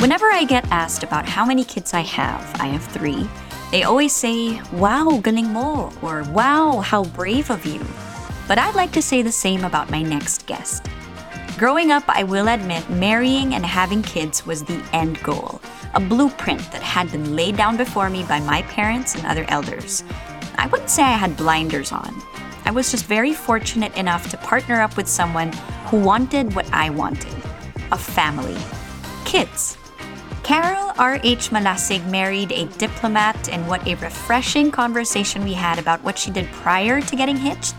Whenever I get asked about how many kids I have, I have three, they always say, Wow, galing mo, or Wow, how brave of you. But I'd like to say the same about my next guest. Growing up, I will admit, marrying and having kids was the end goal, a blueprint that had been laid down before me by my parents and other elders. I wouldn't say I had blinders on. I was just very fortunate enough to partner up with someone who wanted what I wanted a family. Kids. Carol R.H. Malasig married a diplomat, and what a refreshing conversation we had about what she did prior to getting hitched,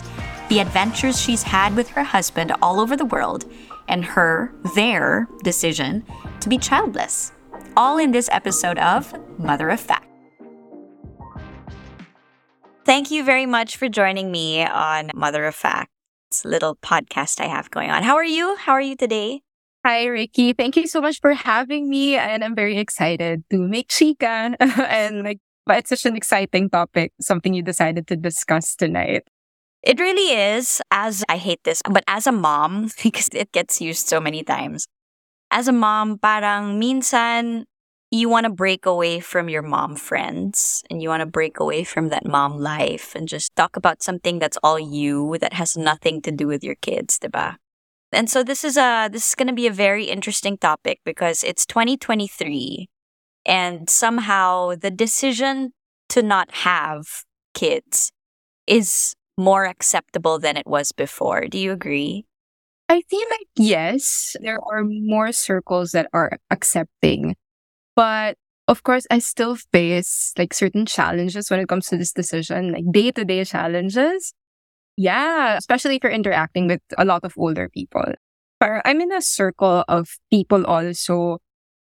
the adventures she's had with her husband all over the world, and her, their decision to be childless. All in this episode of Mother of Fact. Thank you very much for joining me on Mother of Fact, this little podcast I have going on. How are you? How are you today? Hi, Riki. Thank you so much for having me. And I'm very excited to make chica. and like, but it's such an exciting topic, something you decided to discuss tonight. It really is. As I hate this, but as a mom, because it gets used so many times. As a mom, parang minsan you want to break away from your mom friends and you want to break away from that mom life and just talk about something that's all you that has nothing to do with your kids, diba? And so this is a this is going to be a very interesting topic because it's 2023 and somehow the decision to not have kids is more acceptable than it was before. Do you agree? I feel like yes, there are more circles that are accepting. But of course, I still face like certain challenges when it comes to this decision, like day to day challenges. Yeah, especially if you're interacting with a lot of older people. But I'm in a circle of people also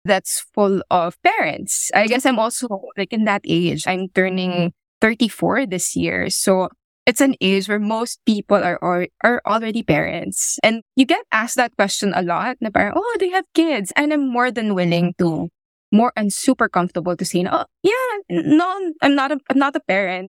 that's full of parents. I guess I'm also like in that age. I'm turning 34 this year. So it's an age where most people are, are already parents. And you get asked that question a lot. Na parang, oh, they have kids. And I'm more than willing to, more and super comfortable to say, oh, yeah, no, I'm not a, I'm not a parent.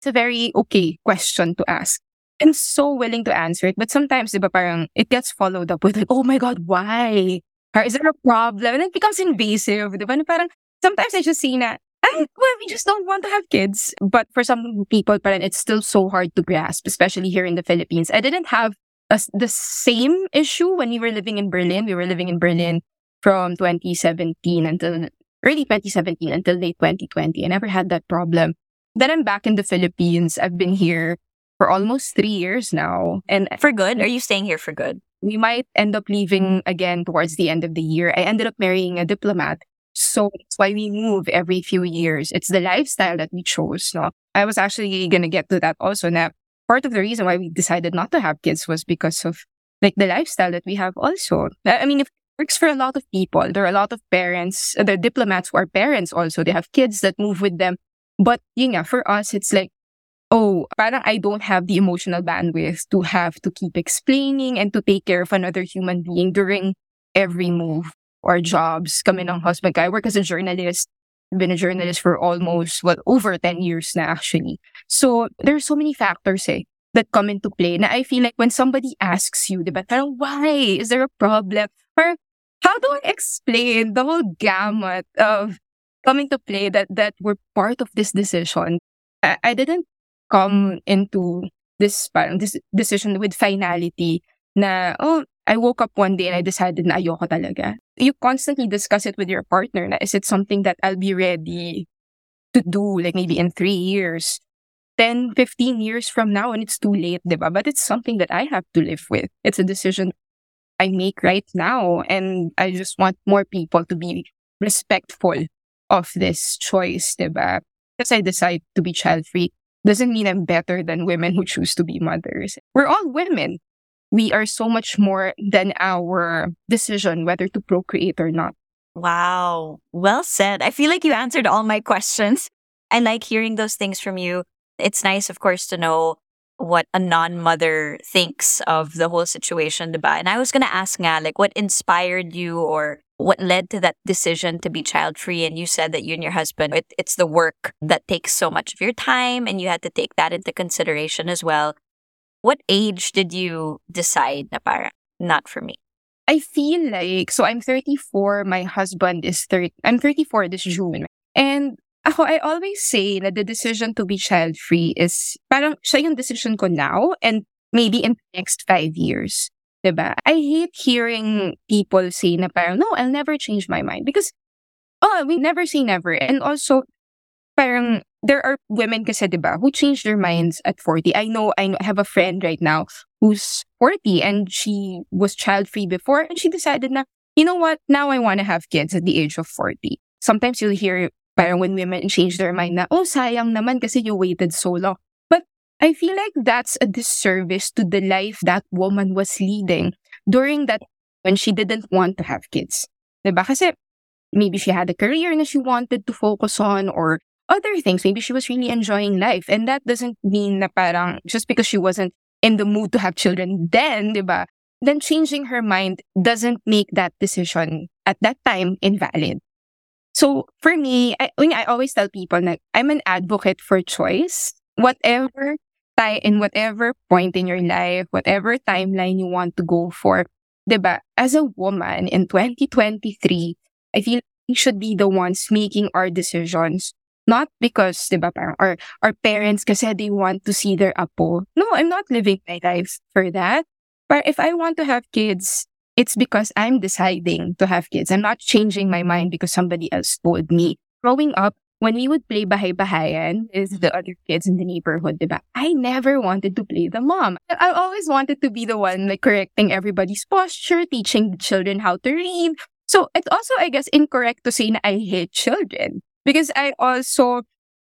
It's a very okay question to ask. I'm so willing to answer it. But sometimes, diba, parang it gets followed up with like, oh my God, why? Or is there a problem? And it becomes invasive. Diba? Parang, sometimes I just see I, well, we just don't want to have kids. But for some people, parang it's still so hard to grasp, especially here in the Philippines. I didn't have a, the same issue when we were living in Berlin. We were living in Berlin from 2017 until early 2017 until late 2020. I never had that problem. Then I'm back in the Philippines. I've been here for almost three years now. And for good? Are you staying here for good? We might end up leaving again towards the end of the year. I ended up marrying a diplomat. So that's why we move every few years. It's the lifestyle that we chose. No? I was actually going to get to that also. Now, part of the reason why we decided not to have kids was because of like the lifestyle that we have also. I mean, if it works for a lot of people, there are a lot of parents, the diplomats who are parents also, they have kids that move with them. But, you know, for us, it's like, oh, parang I don't have the emotional bandwidth to have to keep explaining and to take care of another human being during every move or jobs kami ng husband. I work as a journalist. I've been a journalist for almost, well, over 10 years na actually. So, there's so many factors eh, that come into play na I feel like when somebody asks you, diba, parang, why? Is there a problem? Or how do I explain the whole gamut of coming to play that, that were part of this decision? I, I didn't come into this, parang, this decision with finality na, oh, I woke up one day and I decided na ayoko talaga. You constantly discuss it with your partner na is it something that I'll be ready to do like maybe in three years, 10, 15 years from now and it's too late, diba? But it's something that I have to live with. It's a decision I make right now. And I just want more people to be respectful of this choice, diba? Because I decide to be child free doesn't mean I'm better than women who choose to be mothers. We're all women we are so much more than our decision whether to procreate or not. Wow. Well said. I feel like you answered all my questions. I like hearing those things from you. It's nice, of course, to know what a non-mother thinks of the whole situation, diba? And I was gonna ask nga, like, what inspired you or what led to that decision to be child-free? And you said that you and your husband, it, it's the work that takes so much of your time, and you had to take that into consideration as well. What age did you decide na not for me? I feel like, so I'm 34, my husband is 30, I'm 34 this June. And ako, I always say that the decision to be child-free is parang siya yung decision ko now and maybe in the next five years. Diba? I hate hearing people say na parang, no, I'll never change my mind. Because, oh, we never say never. And also, parang, there are women kasi, diba, who change their minds at 40. I know, I, know, I have a friend right now who's 40 and she was child-free before and she decided na, you know what, now I want to have kids at the age of 40. Sometimes you'll hear parang when women change their mind na, oh, sayang naman kasi you waited so long. But I feel like that's a disservice to the life that woman was leading during that when she didn't want to have kids. Diba? Kasi maybe she had a career na she wanted to focus on or other things. Maybe she was really enjoying life. And that doesn't mean na parang just because she wasn't in the mood to have children then, diba? Then changing her mind doesn't make that decision at that time invalid. So for me, I, I always tell people that I'm an advocate for choice. Whatever tie in whatever point in your life, whatever timeline you want to go for. Diba? As a woman in 2023, I feel we should be the ones making our decisions. Not because, diba, parang, our, our parents kasi they want to see their apo. No, I'm not living my life for that. But if I want to have kids, it's because I'm deciding to have kids. I'm not changing my mind because somebody else told me. Growing up, when we would play bahay-bahayan with the other kids in the neighborhood, diba? I never wanted to play the mom. I always wanted to be the one like correcting everybody's posture, teaching the children how to read. So it's also, I guess, incorrect to say that I hate children because I also,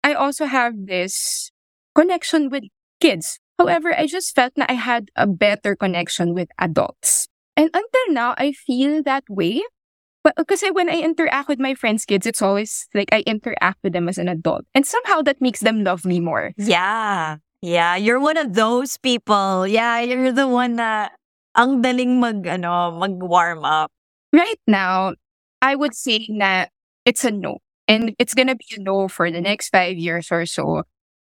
I also have this connection with kids. However, I just felt that I had a better connection with adults. And until now, I feel that way but uh, because when I interact with my friends' kids, it's always like I interact with them as an adult. And somehow that makes them love me more. Yeah. Yeah. You're one of those people. Yeah. You're the one that ang daling mag, ano, mag warm up. Right now, I would say that it's a no. And it's going to be a no for the next five years or so.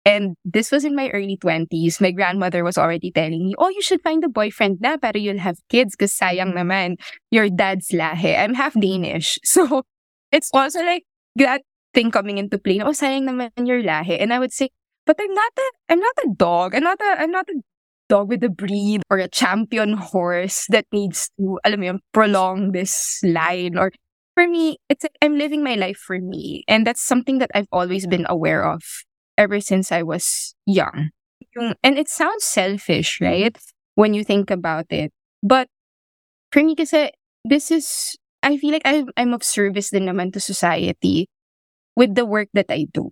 And this was in my early 20s. My grandmother was already telling me, oh, you should find a boyfriend na para you'll have kids because sayang naman your dad's lahi. I'm half Danish. So it's also like that thing coming into play. Oh, sayang naman your lahi. And I would say, but I'm not a, I'm not a dog. I'm not a, I'm not a dog with a breed or a champion horse that needs to, alam mo yun, prolong this line or for me, it's like I'm living my life for me. And that's something that I've always been aware of ever since I was young. And it sounds selfish, right? When you think about it. But for me kasi, this is, I feel like I'm, I'm of service din naman to society with the work that I do.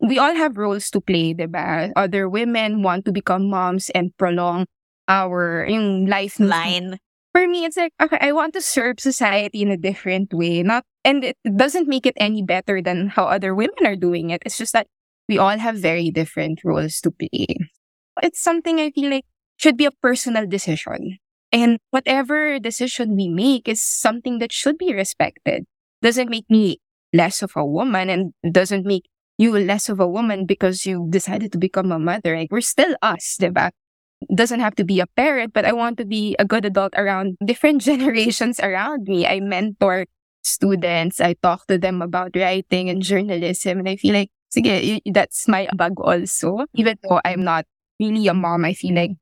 We all have roles to play, diba? Other women want to become moms and prolong our yung life line. For me, it's like, okay, I want to serve society in a different way. Not, and it doesn't make it any better than how other women are doing it. It's just that we all have very different roles to play. It's something I feel like should be a personal decision. And whatever decision we make is something that should be respected. Doesn't make me less of a woman and doesn't make you less of a woman because you decided to become a mother. Like we're still us, diba? Doesn't have to be a parent, but I want to be a good adult around different generations around me. I mentor students. I talk to them about writing and journalism. And I feel like sige, that's my bug also. Even though I'm not really a mom, I feel like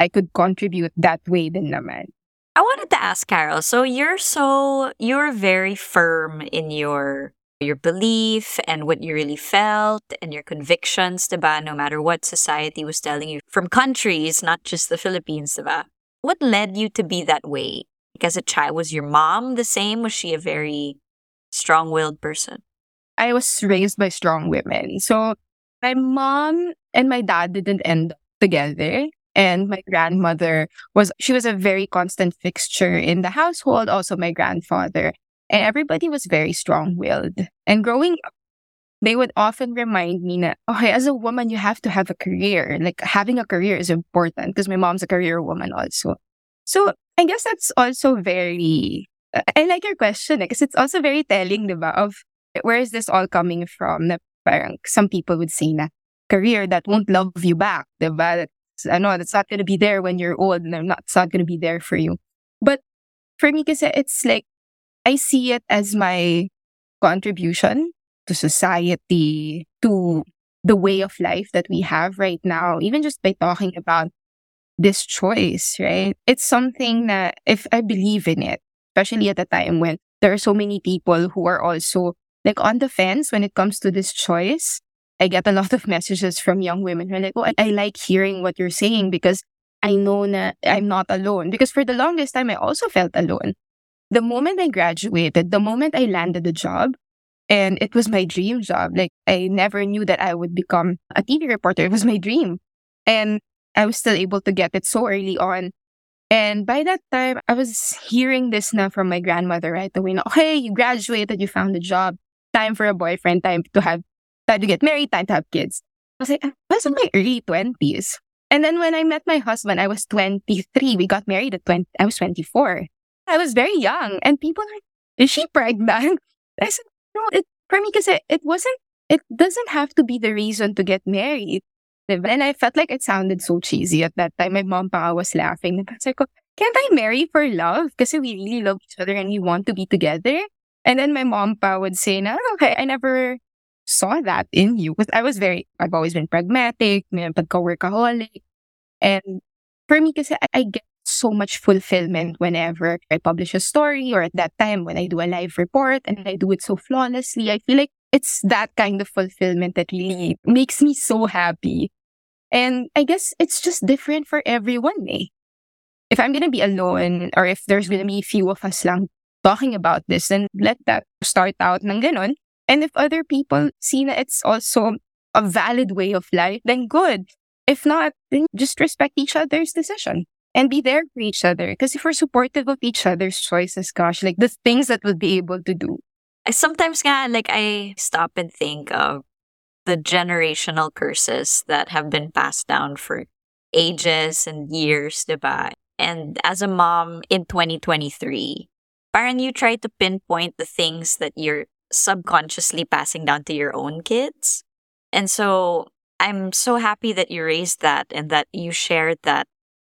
I could contribute that way din naman. I wanted to ask Carol, so you're so you're very firm in your your belief and what you really felt and your convictions, diba? No matter what society was telling you from countries, not just the Philippines, diba? What led you to be that way? Because a child, was your mom the same? Was she a very strong-willed person? I was raised by strong women. So my mom and my dad didn't end up together. And my grandmother was, she was a very constant fixture in the household. Also my grandfather and everybody was very strong willed. And growing up, they would often remind me that, okay, as a woman, you have to have a career. Like having a career is important because my mom's a career woman also. So I guess that's also very, I like your question eh, because it's also very telling, diba, of where is this all coming from? Some people would say na career that won't love you back, diba? That's, know that's not going to be there when you're old and not, it's not going to be there for you. But for me, kasi it's like, I see it as my contribution to society, to the way of life that we have right now, even just by talking about this choice, right? It's something that if I believe in it, especially at a time when there are so many people who are also like on the fence when it comes to this choice. I get a lot of messages from young women who are like, oh, I, I like hearing what you're saying because I know that I'm not alone. Because for the longest time, I also felt alone. The moment I graduated, the moment I landed a job, and it was my dream job. Like I never knew that I would become a TV reporter. It was my dream. And I was still able to get it so early on. And by that time, I was hearing this now from my grandmother right the away. hey, you graduated, you found a job, time for a boyfriend, time to have, time to get married, time to have kids. I was like, I was in my early 20s. And then when I met my husband, I was 23. We got married at 20, I was 24. I was very young. And people are like, is she pregnant? I said, no, it, for me, because it, it wasn't, it doesn't have to be the reason to get married. And I felt like it sounded so cheesy at that time. My mom was laughing. I was like, can't I marry for love? Because we really love each other and we want to be together. And then my mom pa would say, no, okay, I never saw that in you. Because I was very, I've always been pragmatic, pagka-workaholic. And for me, because I, I get so much fulfillment whenever I publish a story or at that time when I do a live report and I do it so flawlessly. I feel like it's that kind of fulfillment that really makes me so happy. And I guess it's just different for everyone, eh? If I'm gonna be alone or if there's gonna be few of us lang talking about this, then let that start out ng ganon. And if other people see that it's also a valid way of life, then good. If not, then just respect each other's decision and be there for each other. Because if we're supportive of each other's choices, gosh, like the things that we'll be able to do. Sometimes nga, like I stop and think of the generational curses that have been passed down for ages and years, diba? And as a mom in 2023, parang you try to pinpoint the things that you're subconsciously passing down to your own kids. And so I'm so happy that you raised that and that you shared that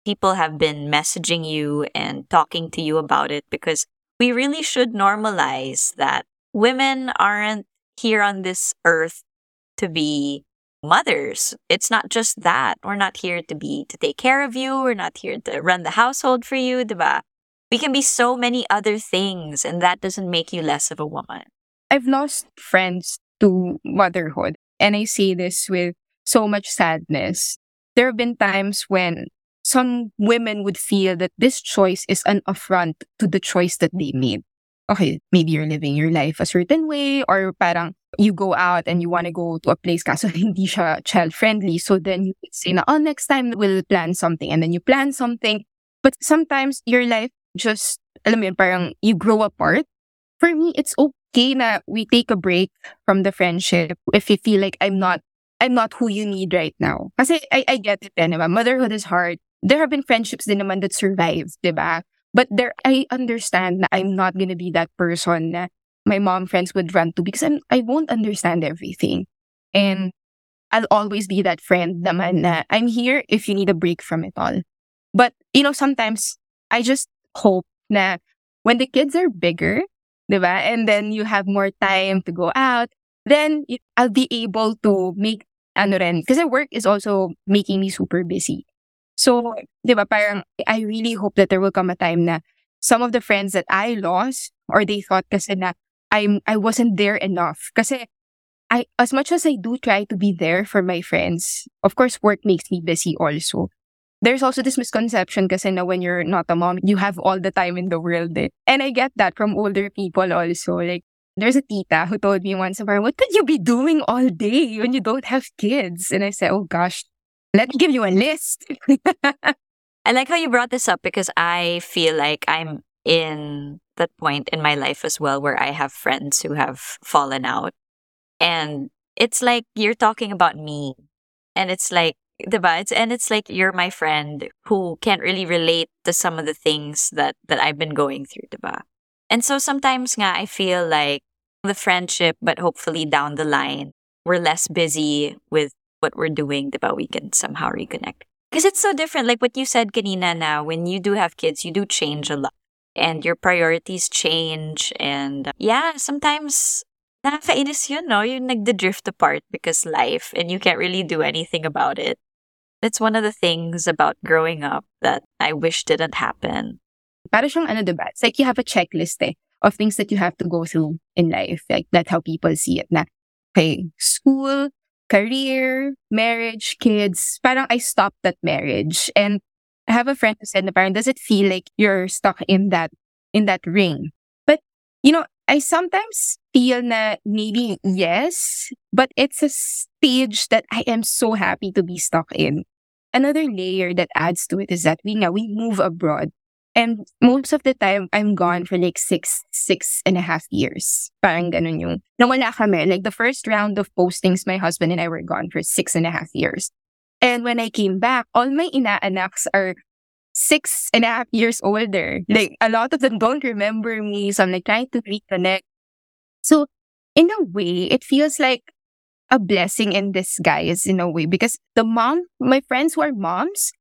people have been messaging you and talking to you about it because we really should normalize that women aren't here on this earth to be mothers. It's not just that. We're not here to be to take care of you. We're not here to run the household for you, diba? We can be so many other things and that doesn't make you less of a woman. I've lost friends to motherhood and I say this with so much sadness. There have been times when some women would feel that this choice is an affront to the choice that they made. Okay, maybe you're living your life a certain way or parang you go out and you want to go to a place kaso hindi siya child friendly. So then you say na, oh, next time we'll plan something. And then you plan something. But sometimes your life just, alam mo yun, parang you grow apart. For me, it's okay na we take a break from the friendship if you feel like I'm not I'm not who you need right now. Kasi I, I get it, eh? Motherhood is hard. There have been friendships din naman that survived, diba? But there, I understand that I'm not gonna be that person na my mom friends would run to because I'm, I won't understand everything. And I'll always be that friend naman na I'm here if you need a break from it all. But, you know, sometimes I just hope na when the kids are bigger, diba? And then you have more time to go out, then I'll be able to make ano rin, kasi work is also making me super busy. So, di ba, parang I really hope that there will come a time na some of the friends that I lost or they thought kasi na I'm, I wasn't there enough. Kasi I, as much as I do try to be there for my friends, of course, work makes me busy also. There's also this misconception because kasi na when you're not a mom, you have all the time in the world. Eh. And I get that from older people also. Like, there's a tita who told me once, what could you be doing all day when you don't have kids? And I said, oh gosh, let me give you a list. I like how you brought this up because I feel like I'm in that point in my life as well where I have friends who have fallen out. And it's like you're talking about me. And it's like, diba? It's, and it's like you're my friend who can't really relate to some of the things that, that I've been going through, diba? And so sometimes nga, I feel like the friendship, but hopefully down the line, we're less busy with what we're doing, diba? We can somehow reconnect. Because it's so different. Like what you said, Kanina, now, when you do have kids, you do change a lot. and your priorities change. And yeah, sometimes nakakainis yun, no? Yung nagda-drift apart because life and you can't really do anything about it. That's one of the things about growing up that I wish didn't happen. Para siyang ano, diba? It's like you have a checklist eh, of things that you have to go through in life. Like that's how people see it na, okay, school, career, marriage, kids. Parang I stopped at marriage. And I have a friend who said na parang, does it feel like you're stuck in that, in that ring? But, you know, I sometimes feel na maybe yes, but it's a stage that I am so happy to be stuck in. Another layer that adds to it is that we now we move abroad. And most of the time, I'm gone for like six, six and a half years. Parang ganun yung, nawala kami. Like the first round of postings, my husband and I were gone for six and a half years. And when I came back, all my inaanaks are six and a half years older. Like a lot of them don't remember me. So I'm like trying to reconnect. So in a way, it feels like a blessing in disguise in a way because the mom, my friends who are moms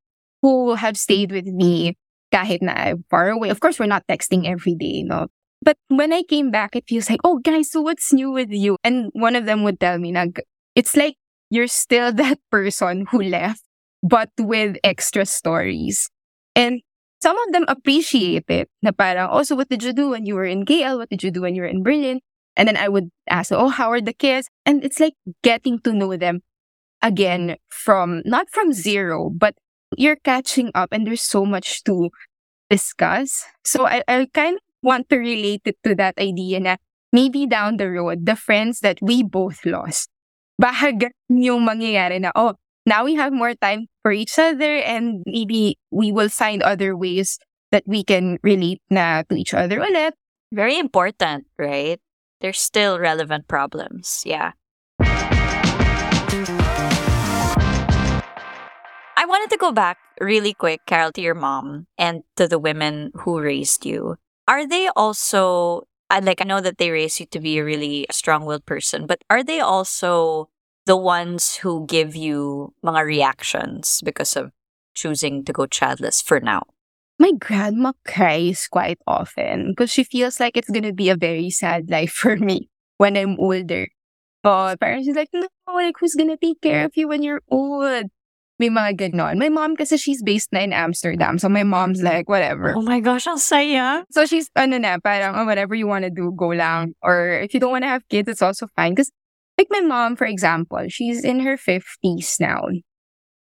who have stayed with me kahit na far away. Of course, we're not texting every day, no? But when I came back, it feels like, oh, guys, so what's new with you? And one of them would tell me, na, it's like you're still that person who left, but with extra stories. And some of them appreciate it. Na parang, oh, so what did you do when you were in KL? What did you do when you were in Berlin? And then I would ask, oh, how are the kids? And it's like getting to know them again from, not from zero, but you're catching up and there's so much to discuss. So I, I kind of want to relate it to that idea na maybe down the road, the friends that we both lost, bahag yung mangyayari na, oh, now we have more time for each other and maybe we will find other ways that we can relate na to each other ulit. Very important, right? There's still relevant problems. Yeah. I wanted to go back really quick, Carol, to your mom and to the women who raised you. Are they also, like, I know that they raised you to be a really strong willed person, but are they also the ones who give you mga reactions because of choosing to go childless for now? My grandma cries quite often because she feels like it's gonna be a very sad life for me when I'm older. But parents she's like, no, like who's gonna take care of you when you're old? May mga ganon. My mom kasi she's based na in Amsterdam. So my mom's like, whatever. Oh my gosh, ang saya. So she's, ano na, parang, oh, whatever you want to do, go lang. Or if you don't want to have kids, it's also fine. Because like my mom, for example, she's in her 50s now.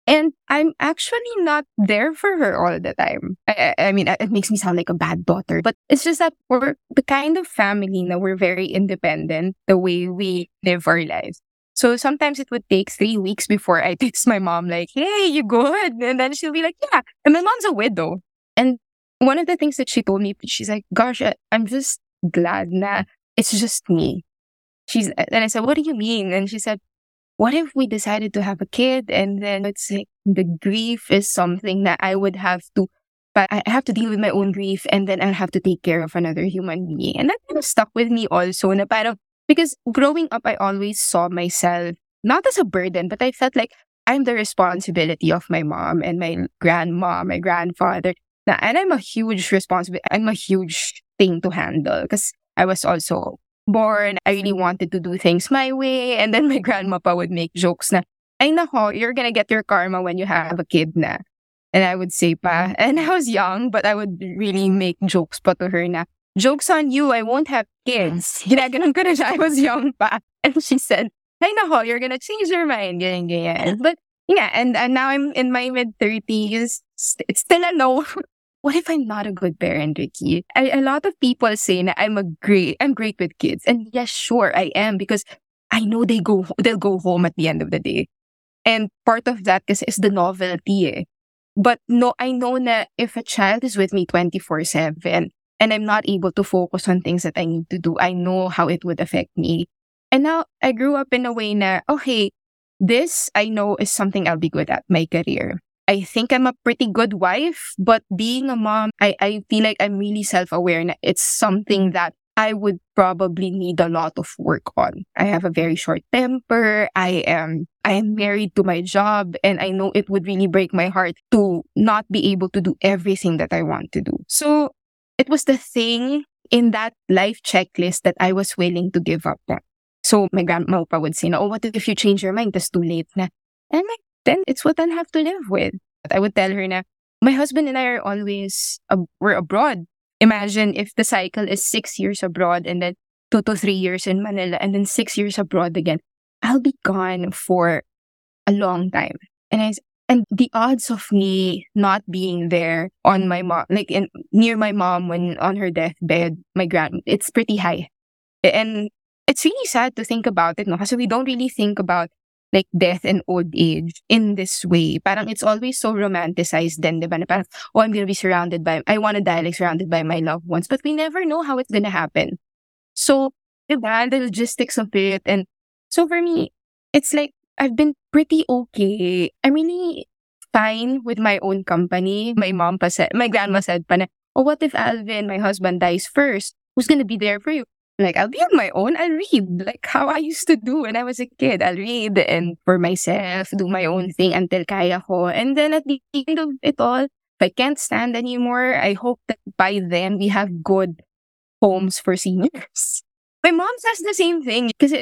And I'm actually not there for her all the time. I, I, mean, it makes me sound like a bad daughter, but it's just that we're the kind of family that we're very independent the way we live our lives. So sometimes it would take three weeks before I text my mom, like, hey, you good? And then she'll be like, yeah. And my mom's a widow. And one of the things that she told me, she's like, gosh, I'm just glad that it's just me she's and I said, What do you mean? And she said, What if we decided to have a kid and then it's like the grief is something that I would have to but I have to deal with my own grief and then I'll have to take care of another human being. And that kind of stuck with me also na parang, because growing up I always saw myself not as a burden, but I felt like I'm the responsibility of my mom and my grandma, my grandfather. Now, And I'm a huge responsibility. I'm a huge thing to handle because I was also born, I really wanted to do things my way. And then my grandma pa would make jokes na, ay nako, you're gonna get your karma when you have a kid na. And I would say pa, and I was young, but I would really make jokes pa to her na, jokes on you, I won't have kids. Ginaganon ko na siya, I was young pa. And she said, ay nako, you're gonna change your mind, ganyan, ganyan. But yeah, and, and now I'm in my mid 30s. It's still a no. What if I'm not a good parent, Riki? I, a lot of people say that I'm a great, I'm great with kids. And yes, sure, I am because I know they go, they'll go home at the end of the day. And part of that is is the novelty. Eh. But no, I know that if a child is with me 24 7 and I'm not able to focus on things that I need to do, I know how it would affect me. And now I grew up in a way that, okay, this I know is something I'll be good at, my career. I think I'm a pretty good wife, but being a mom, I, I feel like I'm really self aware. and It's something mm. that I would probably need a lot of work on. I have a very short temper. I am, I am married to my job and I know it would really break my heart to not be able to do everything that I want to do. So it was the thing in that life checklist that I was willing to give up on. So my grandma would say, oh, what if you change your mind? It's too late na. And I'm like, then it's what I'll have to live with. I would tell her na, my husband and I are always, uh, we're abroad. Imagine if the cycle is six years abroad and then two to three years in Manila and then six years abroad again. I'll be gone for a long time. And I, and the odds of me not being there on my mom, like in, near my mom when on her deathbed, my grand, it's pretty high. And it's really sad to think about it, no? Because we don't really think about like death and old age in this way. Parang it's always so romanticized then, diba? Na parang, oh, I'm gonna be surrounded by, I want to die like surrounded by my loved ones. But we never know how it's gonna happen. So, diba? The logistics of it. And so for me, it's like, I've been pretty okay. I'm really fine with my own company. My mom pa said, my grandma said pa na, oh, what if Alvin, my husband, dies first? Who's gonna be there for you? Like, I'll be on my own. I'll read like how I used to do when I was a kid. I'll read and for myself, do my own thing until kaya ko. And then at the end of it all, if I can't stand anymore, I hope that by then we have good homes for seniors. My mom says the same thing because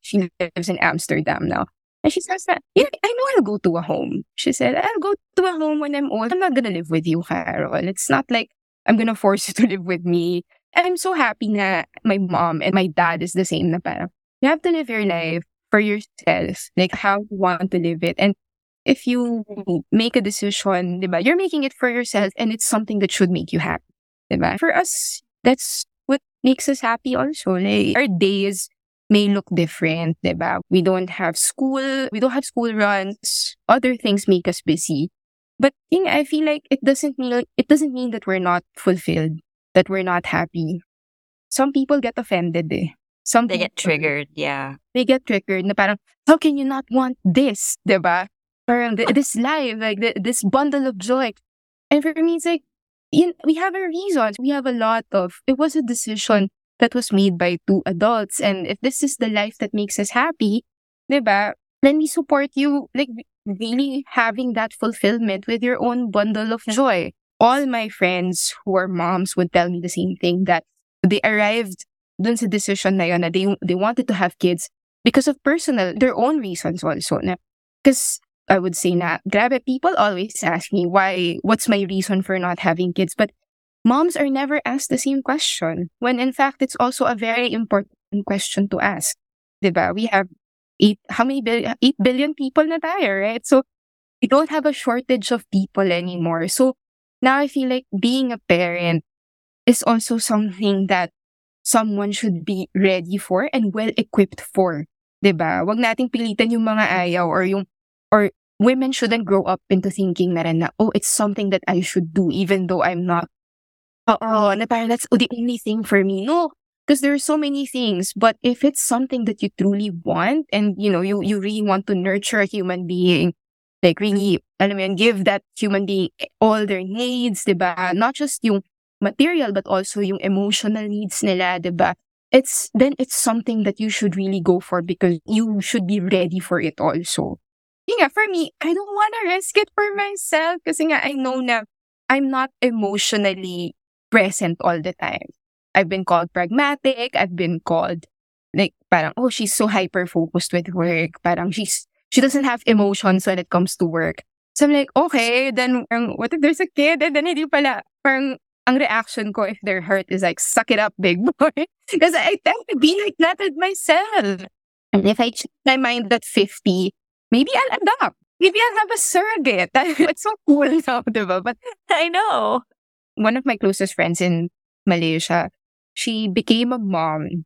she lives in Amsterdam now. And she says that, yeah, I know I'll go to a home. She said, I'll go to a home when I'm old. I'm not going to live with you, Carol. It's not like I'm going to force you to live with me. I'm so happy na my mom and my dad is the same na parang you have to live your life for yourself, like how you want to live it. And if you make a decision, diba, you're making it for yourself and it's something that should make you happy. Diba? For us, that's what makes us happy also. Like our days may look different, diba? We don't have school, we don't have school runs, other things make us busy. But know, I feel like it doesn't mean it doesn't mean that we're not fulfilled that we're not happy. Some people get offended eh. Some they get triggered, yeah. They get triggered na parang, how can you not want this, diba? Parang this life, like this bundle of joy. And for me, it's like, you know, we have our reasons. We have a lot of, it was a decision that was made by two adults. And if this is the life that makes us happy, diba? Then we support you, like really having that fulfillment with your own bundle of joy all my friends who are moms would tell me the same thing that they arrived dun sa decision na yun na they, they wanted to have kids because of personal, their own reasons also. Because I would say na, grabe, people always ask me why, what's my reason for not having kids? But moms are never asked the same question when in fact it's also a very important question to ask. Diba? We have eight, how many billion, eight billion people na tayo, right? So we don't have a shortage of people anymore. So now I feel like being a parent is also something that someone should be ready for and well equipped for. ba? Wag nating pilitan yung mga ayaw or yung or women shouldn't grow up into thinking na rin na, oh, it's something that I should do even though I'm not. Oh, na parang that's the only thing for me. No, because there are so many things. But if it's something that you truly want and, you know, you, you really want to nurture a human being, like really, alam mo give that human being all their needs, diba? Not just yung material, but also yung emotional needs nila, diba? It's, then it's something that you should really go for because you should be ready for it also. Yung for me, I don't want to risk it for myself nga I know na I'm not emotionally present all the time. I've been called pragmatic. I've been called like parang, oh, she's so hyper focused with work. Parang she's she doesn't have emotions when it comes to work. So I'm like, okay, then what if there's a kid? And then hindi pala. Parang ang reaction ko if they're hurt is like, suck it up, big boy. Because I tend to be like that with myself. And if I change my mind at 50, maybe I'll adopt. Maybe I'll have a surrogate. It's so cool now, diba? But I know. One of my closest friends in Malaysia, she became a mom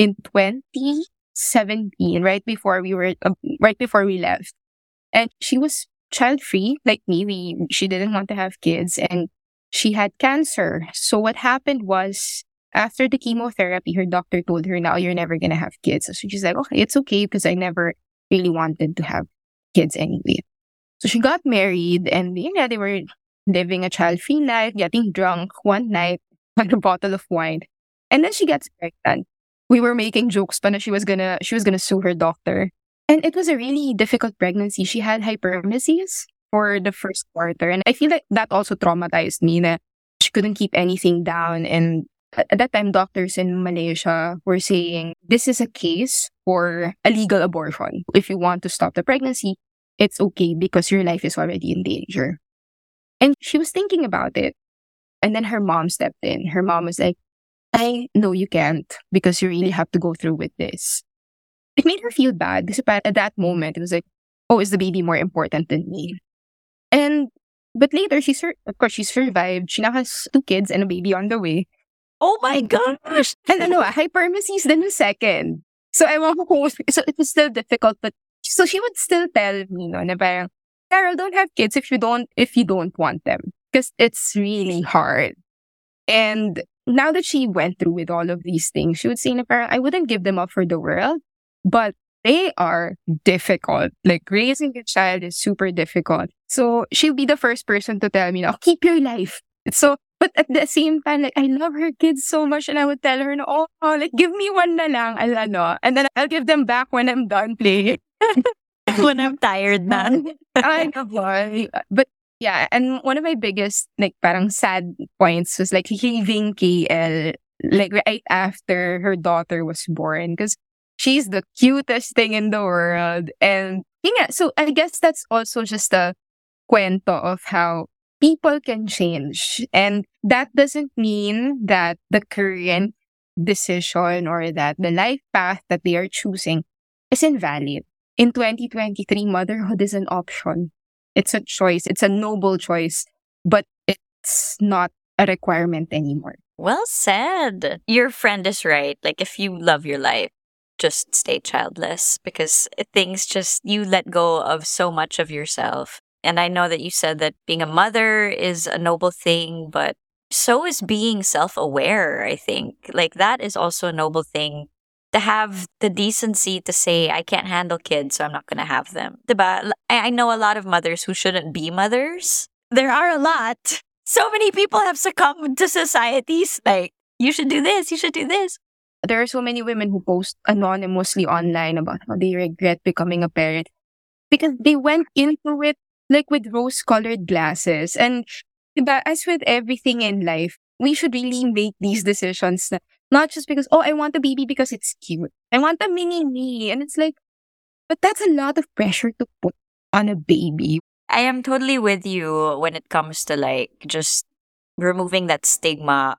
in 20 17, right before we were, uh, right before we left. And she was child free, like me. We, she didn't want to have kids and she had cancer. So what happened was after the chemotherapy, her doctor told her, now you're never going to have kids. So she's like, okay, it's okay because I never really wanted to have kids anyway. So she got married and yeah, they were living a child free life, getting drunk one night on a bottle of wine. And then she gets pregnant we were making jokes but she was gonna she was gonna sue her doctor. And it was a really difficult pregnancy. She had hyperemesis for the first quarter. And I feel like that also traumatized me. that she couldn't keep anything down. And at that time, doctors in Malaysia were saying this is a case for a legal abortion. If you want to stop the pregnancy, it's okay because your life is already in danger. And she was thinking about it. And then her mom stepped in. Her mom was like, I know you can't because you really have to go through with this. It made her feel bad because at that moment, it was like, oh, is the baby more important than me? And, but later, she, sur- of course, she survived. She now has two kids and a baby on the way. Oh my gosh! And ano, ah, hyperemesis then a second. So I want so it was still difficult, but so she would still tell me, no, na parang, Carol, don't have kids if you don't, if you don't want them. Because it's really hard. And now that she went through with all of these things, she would say, parang, I wouldn't give them up for the world, but they are difficult. Like raising a child is super difficult. So she'll be the first person to tell me, now, keep your life. So, but at the same time, like I love her kids so much, and I would tell her, oh, oh like give me one na lang, ano, and then I'll give them back when I'm done playing. when I'm tired na. I know. But yeah, and one of my biggest like parang sad points was like leaving KL like right after her daughter was born because she's the cutest thing in the world. And yeah, so I guess that's also just a cuento of how people can change. And that doesn't mean that the current decision or that the life path that they are choosing is invalid. In 2023, motherhood is an option. It's a choice. It's a noble choice, but it's not a requirement anymore. Well said. Your friend is right. Like, if you love your life, just stay childless because things just, you let go of so much of yourself. And I know that you said that being a mother is a noble thing, but so is being self aware, I think. Like, that is also a noble thing to have the decency to say, I can't handle kids, so I'm not going to have them. I know a lot of mothers who shouldn't be mothers. There are a lot. So many people have succumbed to societies like, you should do this, you should do this. There are so many women who post anonymously online about how they regret becoming a parent because they went into it like with rose colored glasses. And diba, as with everything in life, we should really make these decisions not just because, oh, I want a baby because it's cute. I want a mini me. And it's like, but that's a lot of pressure to put on a baby. I am totally with you when it comes to like just removing that stigma.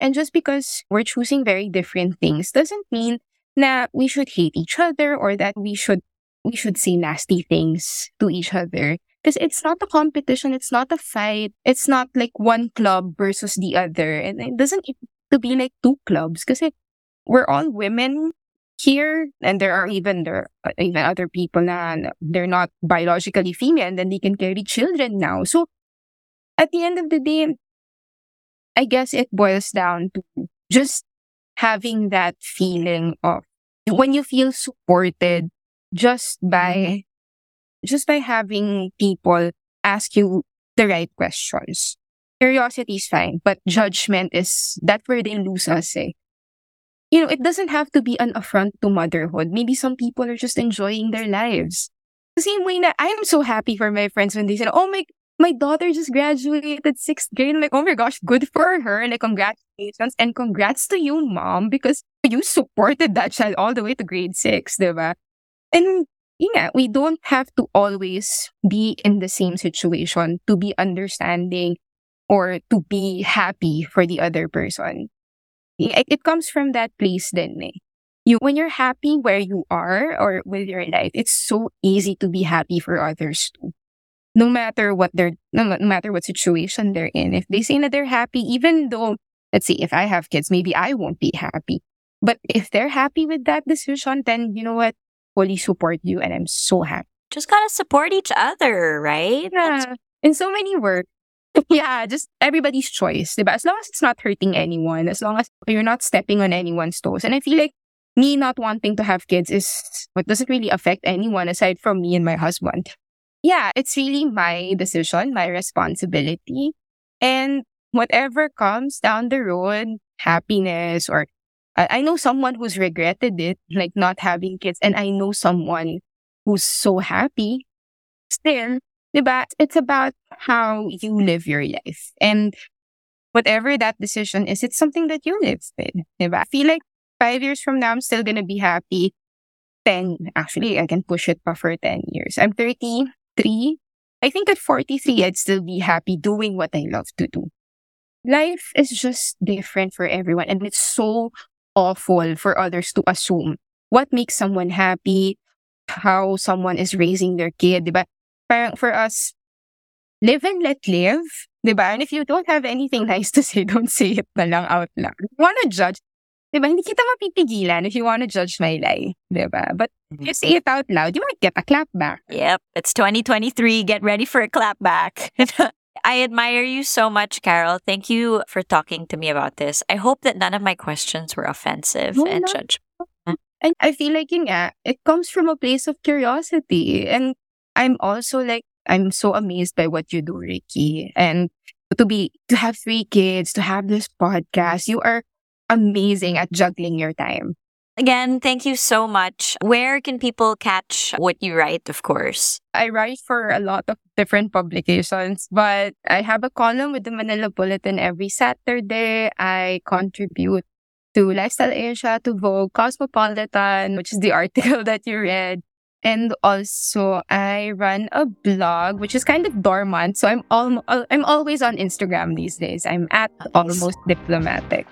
And just because we're choosing very different things doesn't mean that we should hate each other or that we should we should say nasty things to each other. Because it's not a competition, it's not a fight, it's not like one club versus the other. And it doesn't to be like two clubs. Because we're all women here and there are even there uh, even other people na they're not biologically female and then they can carry children now. So at the end of the day i guess it boils down to just having that feeling of when you feel supported just by just by having people ask you the right questions Curiosity is fine, but judgment is that's where they lose us. Eh. You know, it doesn't have to be an affront to motherhood. Maybe some people are just enjoying their lives. The same way that I am so happy for my friends when they said, "Oh my, my daughter just graduated sixth grade." I'm like, "Oh my gosh, good for her!" And like, congratulations and congrats to you, mom, because you supported that child all the way to grade six, diba? And yeah, we don't have to always be in the same situation to be understanding or to be happy for the other person. It, it comes from that place then eh. You, when you're happy where you are or with your life, it's so easy to be happy for others too. No matter what they're, no, matter what situation they're in. If they say that they're happy, even though, let's see, if I have kids, maybe I won't be happy. But if they're happy with that decision, then you know what? Fully support you and I'm so happy. Just gotta support each other, right? Yeah. In so many words, yeah, just everybody's choice, diba? As long as it's not hurting anyone, as long as you're not stepping on anyone's toes. And I feel like me not wanting to have kids is what doesn't really affect anyone aside from me and my husband. Yeah, it's really my decision, my responsibility. And whatever comes down the road, happiness or I know someone who's regretted it, like not having kids, and I know someone who's so happy. Still, Diba? It's about how you live your life. And whatever that decision is, it's something that you live with. Diba? I feel like five years from now, I'm still gonna be happy. 10, actually, I can push it for 10 years. I'm 33. I think at 43, I'd still be happy doing what I love to do. Life is just different for everyone. And it's so awful for others to assume what makes someone happy, how someone is raising their kid, diba? Parang for us, live and let live, diba? And if you don't have anything nice to say, don't say it na lang out loud. If you wanna judge, diba? Hindi kita mapipigilan if you wanna judge my lie, diba? But if you mm-hmm. say it out loud, you might get a clap back. Yep, it's 2023. Get ready for a clap back. I admire you so much, Carol. Thank you for talking to me about this. I hope that none of my questions were offensive No, and no. judge. And I feel like yun nga, it comes from a place of curiosity. And I'm also like, I'm so amazed by what you do, Riki. And to be, to have three kids, to have this podcast, you are amazing at juggling your time. Again, thank you so much. Where can people catch what you write, of course? I write for a lot of different publications, but I have a column with the Manila Bulletin every Saturday. I contribute to Lifestyle Asia, to Vogue, Cosmopolitan, which is the article that you read. And also, I run a blog, which is kind of dormant. So I'm al- I'm always on Instagram these days. I'm at almost diplomatic.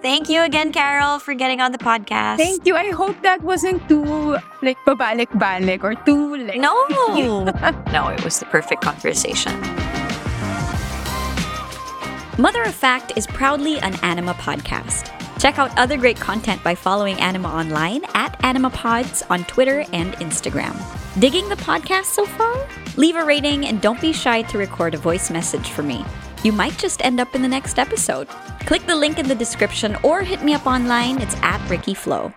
Thank you again, Carol, for getting on the podcast. Thank you. I hope that wasn't too like pabalik-balik or too like No, no, it was the perfect conversation. Mother of Fact is proudly an Anima podcast. Check out other great content by following Anima online at AnimaPods on Twitter and Instagram. Digging the podcast so far? Leave a rating and don't be shy to record a voice message for me. You might just end up in the next episode. Click the link in the description or hit me up online. It's at Riki Flow.